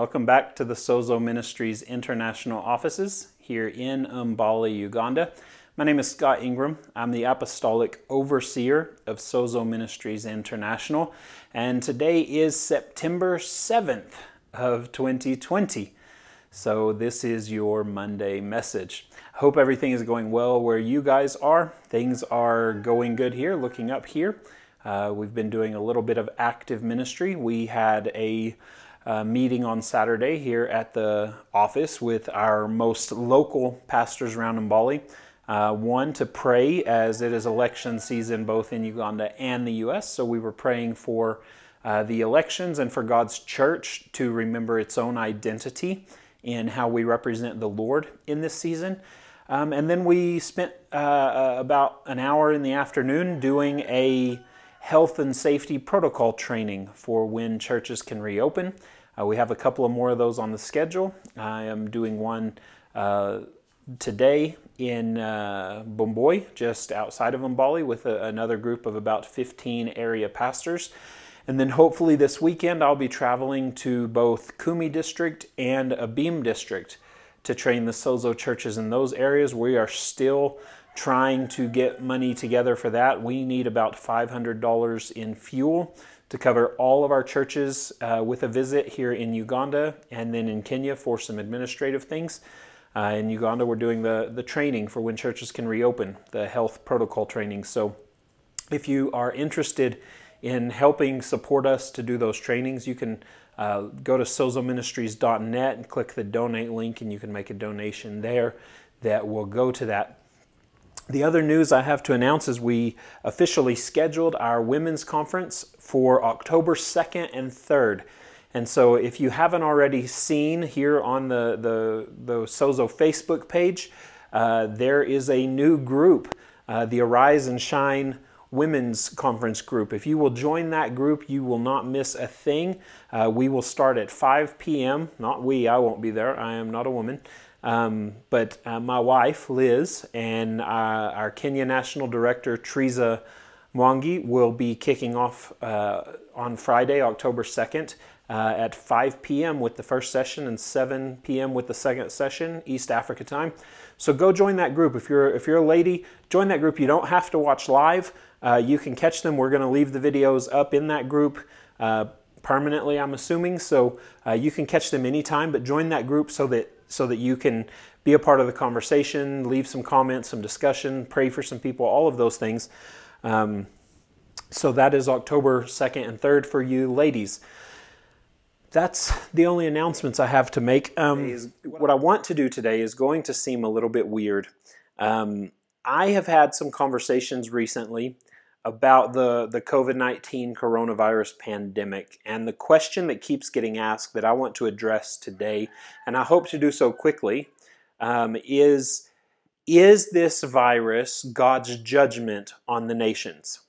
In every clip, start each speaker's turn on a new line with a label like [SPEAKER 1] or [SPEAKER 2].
[SPEAKER 1] Welcome back to the Sozo Ministries International offices here in Mbale, Uganda. My name is Scott Ingram. I'm the Apostolic Overseer of Sozo Ministries International, and today is September 7th of 2020. So this is your Monday message. I hope everything is going well where you guys are. Things are going good here, looking up here. Uh, we've been doing a little bit of active ministry. We had a uh, meeting on Saturday here at the office with our most local pastors around Mbale. Uh, one, to pray as it is election season both in Uganda and the U.S. So we were praying for uh, the elections and for God's church to remember its own identity in how we represent the Lord in this season. Um, and then we spent uh, uh about an hour in the afternoon doing a health and safety protocol training for when churches can reopen. Uh, we have a couple of more of those on the schedule. I am doing one uh, today in uh, Bomboy, just outside of Mbale, with a, another group of about 15 area pastors. And then hopefully this weekend I'll be traveling to both Kumi district and Abim district to train the Sozo churches in those areas. We are still trying to get money together for that. We need about $500 in fuel to cover all of our churches uh, with a visit here in Uganda and then in Kenya for some administrative things. Uh, in Uganda, we're doing the, the training for when churches can reopen, the health protocol training. So if you are interested in helping support us to do those trainings, you can uh, go to sozoministries.net and click the donate link, and you can make a donation there that will go to that the other news I have to announce is we officially scheduled our women's conference for October 2nd and 3rd. And so if you haven't already seen here on the, the, the Sozo Facebook page, uh, there is a new group, uh, the Arise and Shine Women's Conference group. If you will join that group, you will not miss a thing. Uh, we will start at 5 p.m. Not we, I won't be there. I am not a woman. Um, but uh, my wife, Liz, and uh, our Kenya National Director, Teresa Mwangi, will be kicking off uh, on Friday, October 2nd. Uh, at 5 p.m. with the first session and 7 p.m. with the second session, East Africa time. So go join that group. If you're if you're a lady, join that group. You don't have to watch live. Uh, you can catch them. We're going to leave the videos up in that group uh, permanently, I'm assuming. So you can catch them anytime. But join that group so that so that you can be a part of the conversation, leave some comments, some discussion, pray for some people, all of those things. Um, so that is October 2nd and 3rd for you ladies. That's the only announcements I have to make. Um, what I want to do today is going to seem a little bit weird. Um, I have had some conversations recently about the, the COVID 19 coronavirus pandemic. And the question that keeps getting asked that I want to address today, and I hope to do so quickly, um, is Is this virus God's judgment on the nations?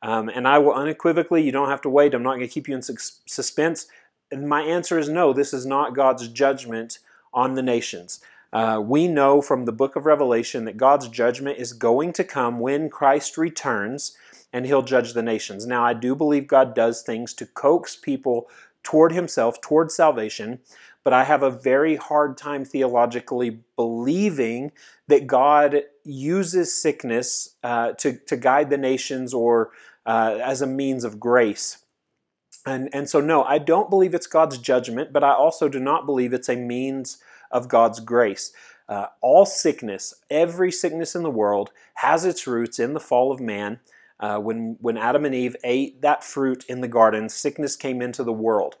[SPEAKER 1] Um, and I will unequivocally, you don't have to wait, I'm not going to keep you in suspense. And my answer is no, this is not God's judgment on the nations. Uh, we know from the book of Revelation that God's judgment is going to come when Christ returns and he'll judge the nations. Now, I do believe God does things to coax people toward himself, toward salvation, but I have a very hard time theologically believing that God uses sickness uh, to, to guide the nations or uh, as a means of grace. And, and so, no, I don't believe it's God's judgment, but I also do not believe it's a means of God's grace. Uh, all sickness, every sickness in the world, has its roots in the fall of man. Uh, when, when Adam and Eve ate that fruit in the garden, sickness came into the world.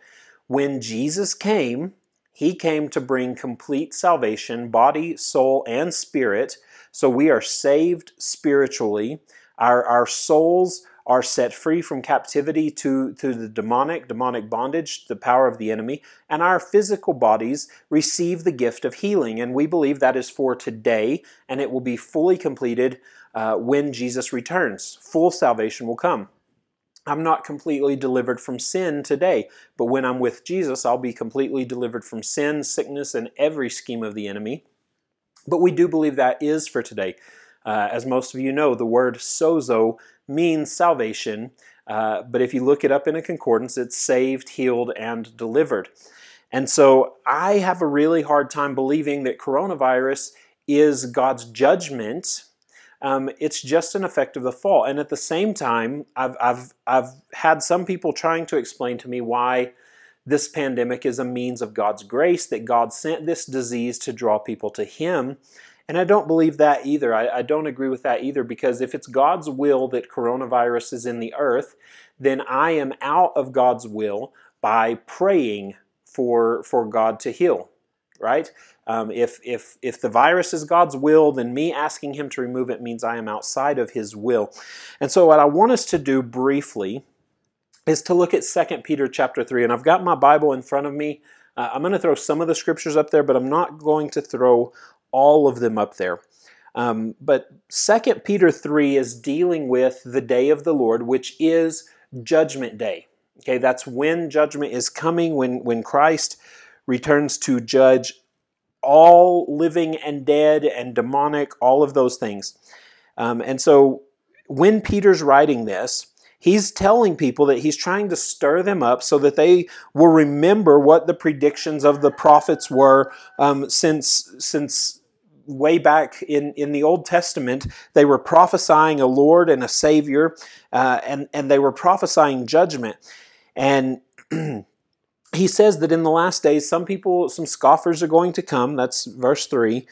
[SPEAKER 1] When Jesus came, he came to bring complete salvation, body, soul, and spirit. So we are saved spiritually. Our, our souls are set free from captivity to, to the demonic, demonic bondage, the power of the enemy, and our physical bodies receive the gift of healing. And we believe that is for today, and it will be fully completed uh, when Jesus returns. Full salvation will come. I'm not completely delivered from sin today, but when I'm with Jesus, I'll be completely delivered from sin, sickness, and every scheme of the enemy. But we do believe that is for today. Uh, as most of you know, the word sozo means salvation, Uh, but if you look it up in a concordance, it's saved, healed, and delivered. And so I have a really hard time believing that coronavirus is God's judgment. Um, it's just an effect of the fall. And at the same time, I've, I've, I've had some people trying to explain to me why this pandemic is a means of God's grace, that God sent this disease to draw people to Him. And I don't believe that either. I, I, don't agree with that either because if it's God's will that coronavirus is in the earth, then I am out of God's will by praying for for God to heal, right? Um, if if if the virus is God's will, then me asking Him to remove it means I am outside of His will. And so, what I want us to do briefly is to look at 2 Peter chapter three, and I've got my Bible in front of me. Uh, I'm going to throw some of the scriptures up there, but I'm not going to throw all of them up there. Um, but 2 Peter 3 is dealing with the day of the Lord, which is Judgment Day. Okay, that's when judgment is coming, when, when Christ returns to judge all living and dead and demonic, all of those things. Um, and so when Peter's writing this, he's telling people that he's trying to stir them up so that they will remember what the predictions of the prophets were um, since since way back in, in the Old Testament, they were prophesying a Lord and a Savior, uh, and, and they were prophesying judgment. And he says that in the last days, some people, some scoffers are going to come, that's verse 3,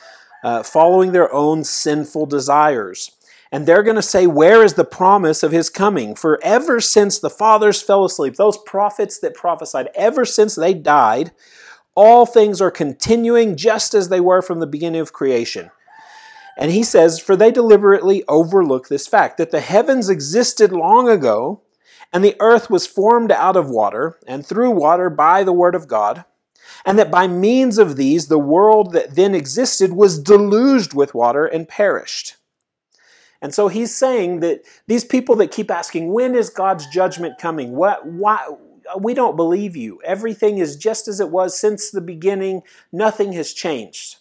[SPEAKER 1] uh, following their own sinful desires. And they're going to say, Where is the promise of his coming? For ever since the fathers fell asleep, those prophets that prophesied, ever since they died, all things are continuing just as they were from the beginning of creation. And he says, For they deliberately overlook this fact that the heavens existed long ago, and the earth was formed out of water, and through water by the word of God, and that by means of these the world that then existed was deluged with water and perished. And so he's saying that these people that keep asking, when is God's judgment coming? What, why, we don't believe you. Everything is just as it was since the beginning. Nothing has changed.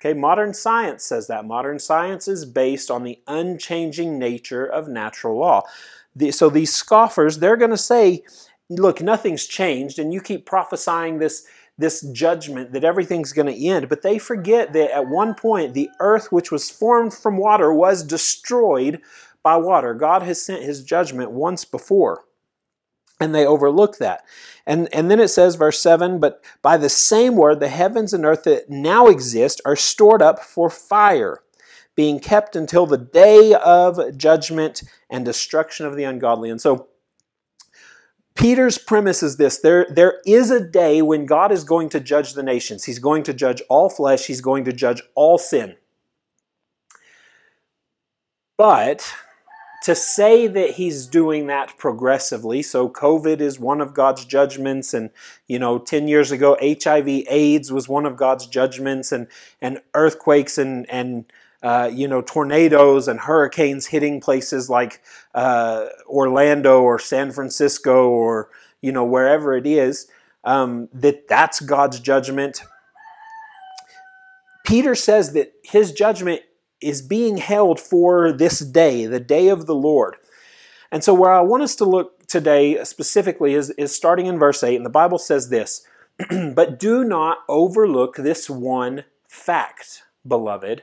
[SPEAKER 1] Okay, modern science says that. Modern science is based on the unchanging nature of natural law. The, so these scoffers, they're going to say, look, nothing's changed, and you keep prophesying this, this judgment that everything's going to end. But they forget that at one point, the earth, which was formed from water, was destroyed by water. God has sent his judgment once before and they overlook that. And, and then it says, verse 7 But by the same word, the heavens and earth that now exist are stored up for fire, being kept until the day of judgment and destruction of the ungodly. And so, Peter's premise is this there, there is a day when God is going to judge the nations. He's going to judge all flesh, He's going to judge all sin. But to say that he's doing that progressively so covid is one of god's judgments and you know 10 years ago hiv aids was one of god's judgments and and earthquakes and and uh, you know tornadoes and hurricanes hitting places like uh, orlando or san francisco or you know wherever it is um, that that's god's judgment peter says that his judgment is being held for this day, the day of the Lord. And so, where I want us to look today specifically is, is starting in verse 8, and the Bible says this But do not overlook this one fact, beloved,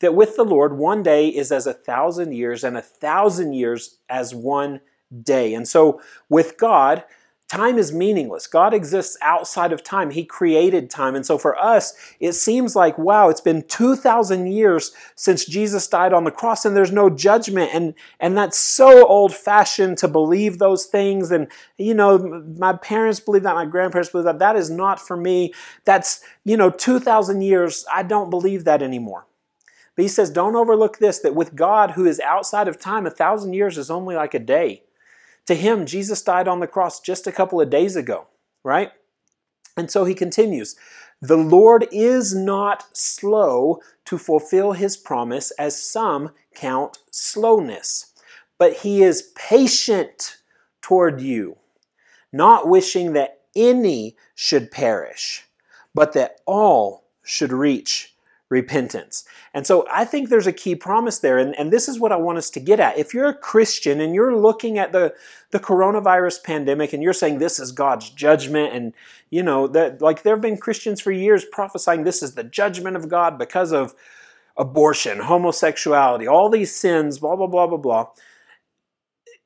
[SPEAKER 1] that with the Lord one day is as a thousand years, and a thousand years as one day. And so, with God, Time is meaningless. God exists outside of time. He created time. And so for us, it seems like, wow, it's been 2,000 years since Jesus died on the cross and there's no judgment. And, and that's so old fashioned to believe those things. And, you know, my parents believe that, my grandparents believe that. That is not for me. That's, you know, 2,000 years. I don't believe that anymore. But he says, don't overlook this, that with God who is outside of time, a thousand years is only like a day. To him, Jesus died on the cross just a couple of days ago, right? And so he continues The Lord is not slow to fulfill his promise, as some count slowness, but he is patient toward you, not wishing that any should perish, but that all should reach repentance. And so I think there's a key promise there. And, and this is what I want us to get at. If you're a Christian and you're looking at the, the coronavirus pandemic and you're saying this is God's judgment, and you know, that like there have been Christians for years prophesying this is the judgment of God because of abortion, homosexuality, all these sins, blah, blah, blah, blah, blah.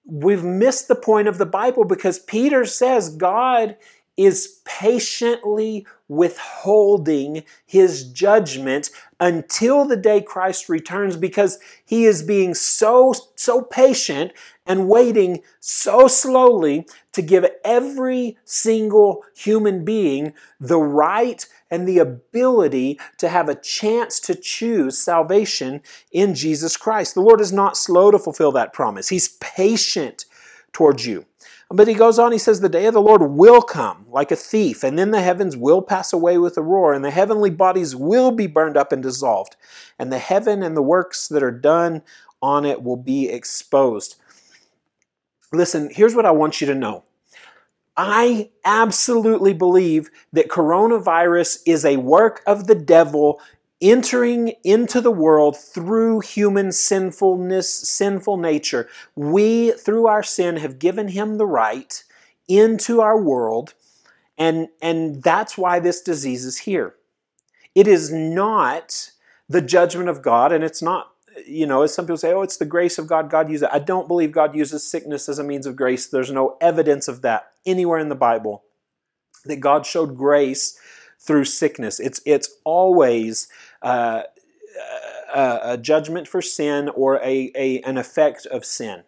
[SPEAKER 1] We've missed the point of the Bible because Peter says God is patiently withholding his judgment until the day Christ returns because he is being so so patient and waiting so slowly to give every single human being the right and the ability to have a chance to choose salvation in Jesus Christ. The Lord is not slow to fulfill that promise. He's patient towards you. But he goes on, he says, The day of the Lord will come like a thief, and then the heavens will pass away with a roar, and the heavenly bodies will be burned up and dissolved, and the heaven and the works that are done on it will be exposed. Listen, here's what I want you to know. I absolutely believe that coronavirus is a work of the devil entering into the world through human sinfulness, sinful nature. We, through our sin, have given him the right into our world, and, and that's why this disease is here. It is not the judgment of God, and it's not, you know, as some people say, oh, it's the grace of God, God uses it. I don't believe God uses sickness as a means of grace. There's no evidence of that anywhere in the Bible that God showed grace through sickness. It's, it's always uh, a, a, judgment for sin or a, a, an effect of sin,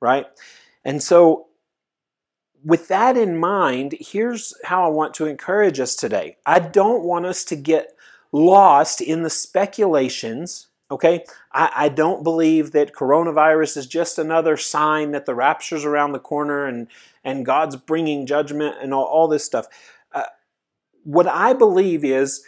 [SPEAKER 1] right? And so, with that in mind, here's how I want to encourage us today. I don't want us to get lost in the speculations. Okay, I, I, don't believe that coronavirus is just another sign that the rapture's around the corner and and God's bringing judgment and all, all this stuff. Uh, what I believe is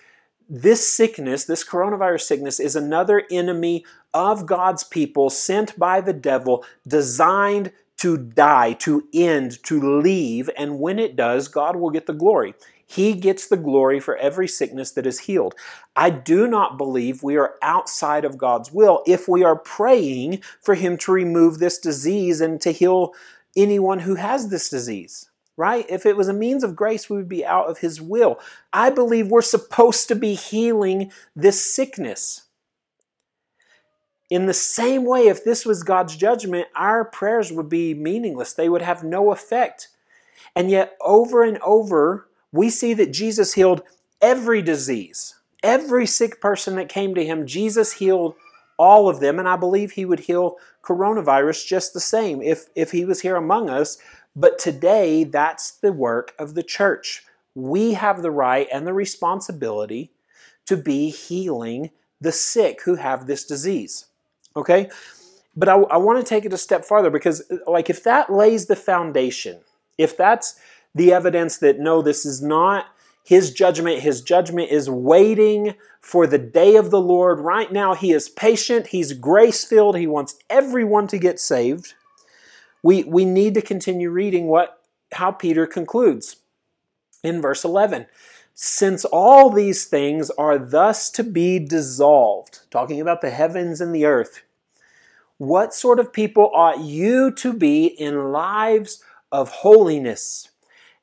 [SPEAKER 1] this sickness, this coronavirus sickness, is another enemy of God's people sent by the devil, designed to die, to end, to leave. And when it does, God will get the glory. He gets the glory for every sickness that is healed. I do not believe we are outside of God's will if we are praying for Him to remove this disease and to heal anyone who has this disease right? If it was a means of grace, we would be out of His will. I believe we're supposed to be healing this sickness. In the same way, if this was God's judgment, our prayers would be meaningless. They would have no effect. And yet, over and over, we see that Jesus healed every disease. Every sick person that came to him, Jesus healed all of them. And I believe he would heal coronavirus just the same if, if he was here among us. But today, that's the work of the church. We have the right and the responsibility to be healing the sick who have this disease. Okay? But I, I want to take it a step farther because, like, if that lays the foundation, if that's the evidence that no, this is not his judgment, his judgment is waiting for the day of the Lord. Right now, he is patient, he's grace filled, he wants everyone to get saved we, we need to continue reading what how Peter concludes in verse 11. Since all these things are thus to be dissolved, talking about the heavens and the earth, what sort of people ought you to be in lives of holiness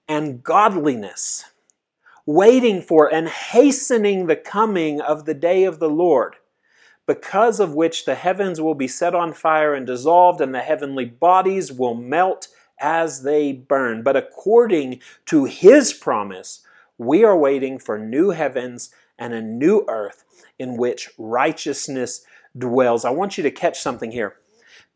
[SPEAKER 1] and godliness, waiting for and hastening the coming of the day of the Lord? Because of which the heavens will be set on fire and dissolved, and the heavenly bodies will melt as they burn. But according to his promise, we are waiting for new heavens and a new earth in which righteousness dwells. I want you to catch something here.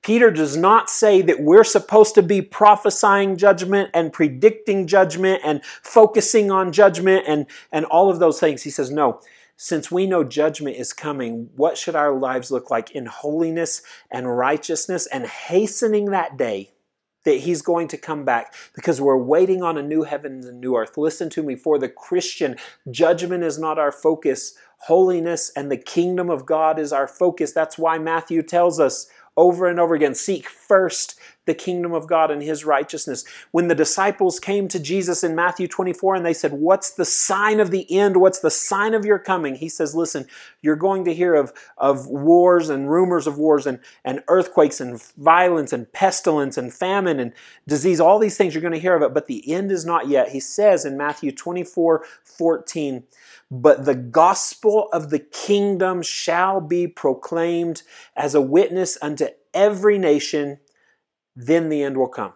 [SPEAKER 1] Peter does not say that we're supposed to be prophesying judgment and predicting judgment and focusing on judgment and, and all of those things. He says, no, since we know judgment is coming, what should our lives look like in holiness and righteousness and hastening that day that He's going to come back because we're waiting on a new heaven and new earth? Listen to me, for the Christian, judgment is not our focus. Holiness and the kingdom of God is our focus. That's why Matthew tells us over and over again seek first the kingdom of God and his righteousness. When the disciples came to Jesus in Matthew 24 and they said, What's the sign of the end? What's the sign of your coming? He says, Listen, you're going to hear of, of wars and rumors of wars and, and earthquakes and violence and pestilence and famine and disease. All these things you're going to hear of it, but the end is not yet. He says in Matthew 24 14, but the gospel of the kingdom shall be proclaimed as a witness unto every nation, then the end will come.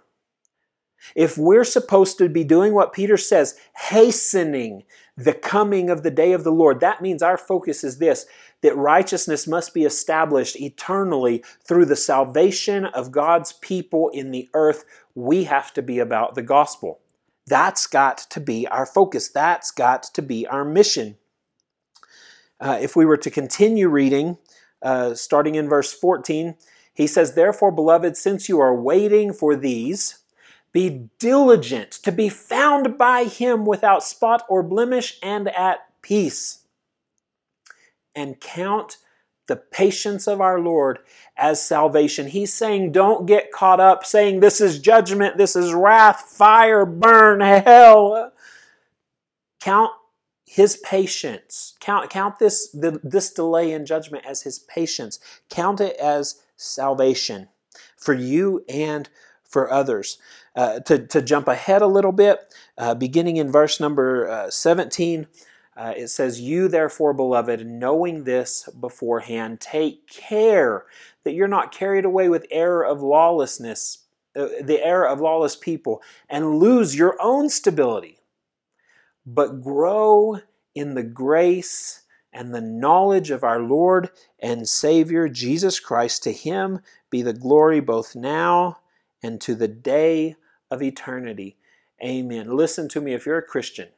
[SPEAKER 1] If we're supposed to be doing what Peter says, hastening the coming of the day of the Lord, that means our focus is this that righteousness must be established eternally through the salvation of God's people in the earth. We have to be about the gospel. That's got to be our focus. That's got to be our mission. Uh, if we were to continue reading, uh, starting in verse 14, he says, Therefore, beloved, since you are waiting for these, be diligent to be found by him without spot or blemish and at peace. And count the patience of our Lord as salvation. He's saying, don't get caught up saying, this is judgment, this is wrath, fire, burn, hell. Count his patience. Count, count this, the, this delay in judgment as his patience. Count it as salvation for you and for others. Uh, to, to jump ahead a little bit, uh, beginning in verse number uh, 17, uh, it says, You therefore, beloved, knowing this beforehand, take care that you're not carried away with error of lawlessness, uh, the error of lawless people, and lose your own stability, but grow in the grace and the knowledge of our Lord and Savior Jesus Christ. To him be the glory both now and to the day of eternity. Amen. Listen to me if you're a Christian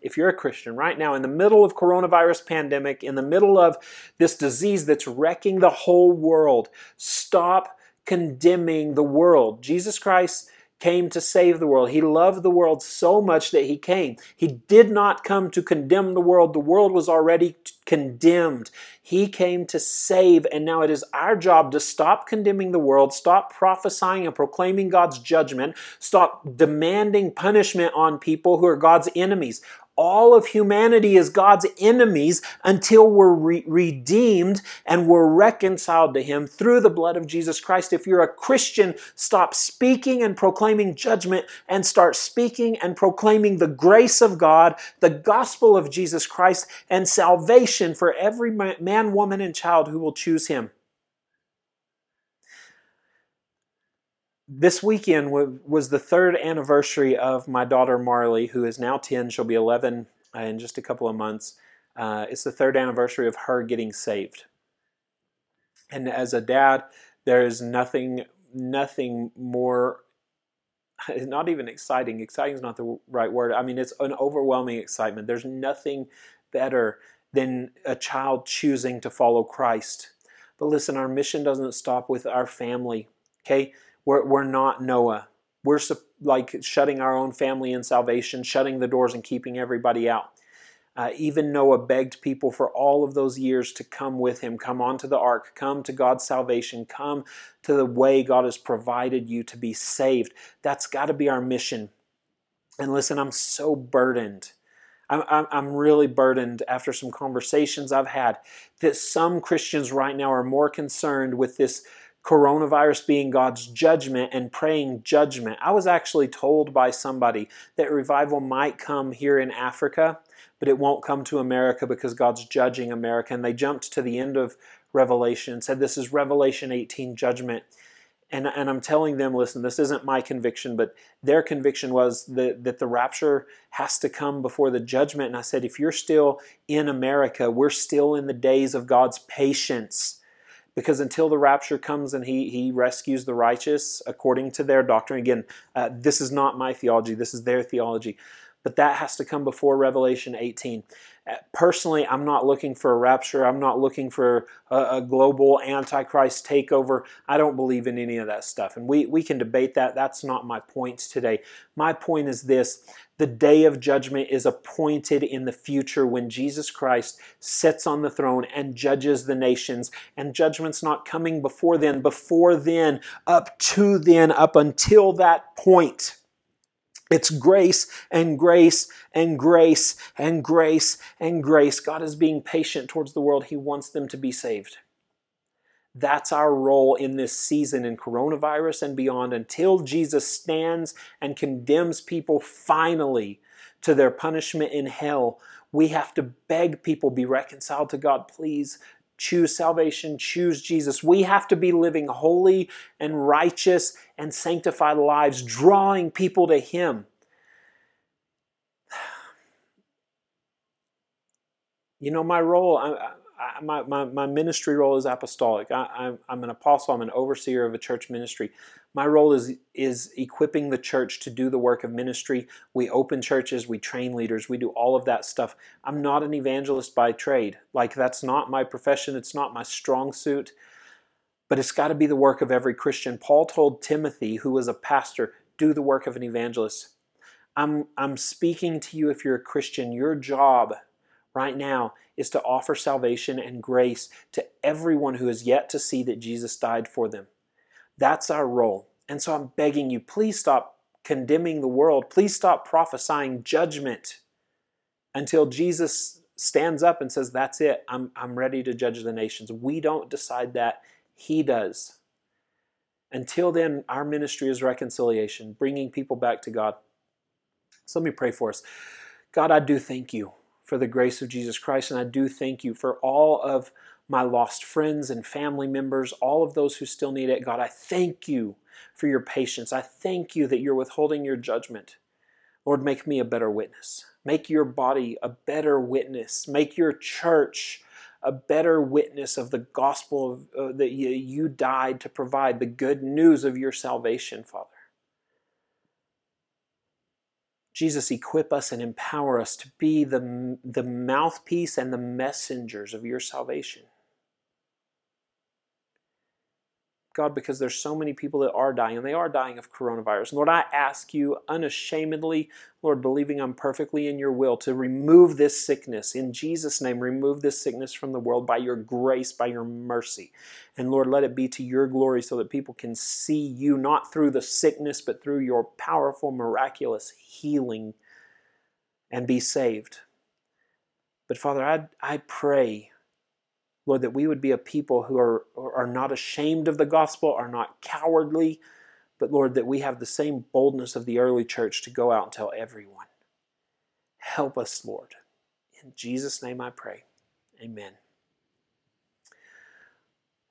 [SPEAKER 1] if you're a Christian right now in the middle of coronavirus pandemic, in the middle of this disease that's wrecking the whole world, stop condemning the world. Jesus Christ came to save the world. He loved the world so much that he came. He did not come to condemn the world. The world was already condemned. He came to save, and now it is our job to stop condemning the world, stop prophesying and proclaiming God's judgment, stop demanding punishment on people who are God's enemies all of humanity is God's enemies until we're re- redeemed and we're reconciled to Him through the blood of Jesus Christ. If you're a Christian, stop speaking and proclaiming judgment and start speaking and proclaiming the grace of God, the gospel of Jesus Christ, and salvation for every man, woman, and child who will choose Him. This weekend was the third anniversary of my daughter Marley, who is now 10. She'll be 11 uh, in just a couple of months. Uh, it's the third anniversary of her getting saved. And as a dad, there is nothing, nothing more, not even exciting. Exciting is not the right word. I mean, it's an overwhelming excitement. There's nothing better than a child choosing to follow Christ. But listen, our mission doesn't stop with our family. Okay? We're, we're not Noah. We're like shutting our own family in salvation, shutting the doors and keeping everybody out. Uh, even Noah begged people for all of those years to come with him, come onto the ark, come to God's salvation, come to the way God has provided you to be saved. That's got to be our mission. And listen, I'm so burdened. I'm, I'm, I'm really burdened after some conversations I've had that some Christians right now are more concerned with this coronavirus being God's judgment and praying judgment. I was actually told by somebody that revival might come here in Africa, but it won't come to America because God's judging America. And they jumped to the end of Revelation and said, This is Revelation 18 judgment. And, and I'm telling them, listen, this isn't my conviction, but their conviction was that, that the rapture has to come before the judgment. And I said, if you're still in America, we're still in the days of God's patience because until the rapture comes and he, he rescues the righteous according to their doctrine, again, uh, this is not my theology, this is their theology. but that has to come before Revelation 18. Uh, personally, I'm not looking for a rapture. I'm not looking for a, a, global antichrist takeover. I don't believe in any of that stuff. And we, we can debate that. That's not my point today. My point is this the day of judgment is appointed in the future when Jesus Christ sits on the throne and judges the nations. And judgment's not coming before then. Before then, up to then, up until that point it's grace and grace and grace and grace and grace. God is being patient towards the world. He wants them to be saved. That's our role in this season in coronavirus and beyond until Jesus stands and condemns people finally to their punishment in hell. We have to beg people be reconciled to God. Please choose salvation, choose Jesus. We have to be living holy and righteous and sanctified lives, drawing people to Him. You know, my role, I, I, my, my, my ministry role is apostolic. I, I'm, I'm an apostle, I'm an overseer of a church ministry. My role is, is equipping the church to do the work of ministry. We open churches, we train leaders, we do all of that stuff. I'm not an evangelist by trade. Like, that's not my profession, it's not my strong suit but it's got to be the work of every Christian. Paul told Timothy, who was a pastor, do the work of an evangelist. I'm, I'm speaking to you if you're a Christian. Your job right now is to offer salvation and grace to everyone who has yet to see that Jesus died for them. That's our role. And so I'm begging you, please stop condemning the world. Please stop prophesying judgment until Jesus stands up and says, That's it. I'm, I'm ready to judge the nations. We don't decide that, He does. Until then, our ministry is reconciliation, bringing people back to God. So let me pray for us. God, I do thank you for the grace of Jesus Christ, and I do thank you for all of my lost friends and family members, all of those who still need it. God, I thank you for your patience. I thank you that you're withholding your judgment. Lord, make me a better witness. Make your body a better witness. Make your church a better witness of the gospel of, uh, that you, you died to provide, the good news of your salvation, Father. Jesus, equip us and empower us to be the, the mouthpiece and the messengers of your salvation. God, because there's so many people that are dying, and they are dying of coronavirus. Lord, I ask you unashamedly, Lord, believing I'm perfectly in your will, to remove this sickness. In Jesus' name, remove this sickness from the world by your grace, by your mercy. And Lord, let it be to your glory so that people can see you not through the sickness, but through your powerful, miraculous healing and be saved. But Father, I, I pray Lord, that we would be a people who are, are not ashamed of the gospel, are not cowardly, but Lord, that we have the same boldness of the early church to go out and tell everyone. Help us, Lord. In Jesus' name I pray. Amen.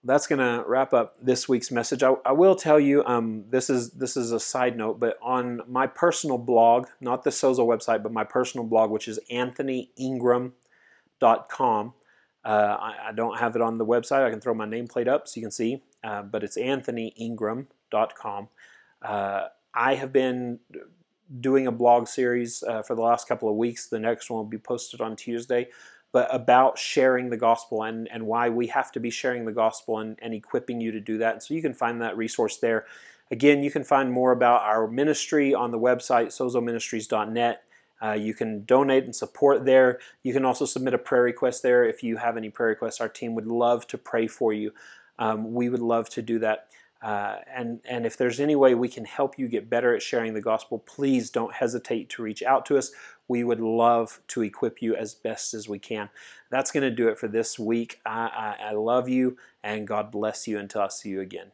[SPEAKER 1] That's going to wrap up this week's message. I, I will tell you, um, this is this is a side note, but on my personal blog, not the Sozo website, but my personal blog, which is anthonyingram.com, uh, I, I, don't have it on the website. I can throw my nameplate up so you can see, uh, but it's anthonyingram.com. Uh, I have been doing a blog series uh, for the last couple of weeks. The next one will be posted on Tuesday, but about sharing the gospel and, and why we have to be sharing the gospel and, and equipping you to do that. And so you can find that resource there. Again, you can find more about our ministry on the website, sozoministries.net. Uh, you can donate and support there. You can also submit a prayer request there if you have any prayer requests. Our team would love to pray for you. Um, we would love to do that. Uh, and, and if there's any way we can help you get better at sharing the gospel, please don't hesitate to reach out to us. We would love to equip you as best as we can. That's going to do it for this week. I, I, I love you, and God bless you until I see you again.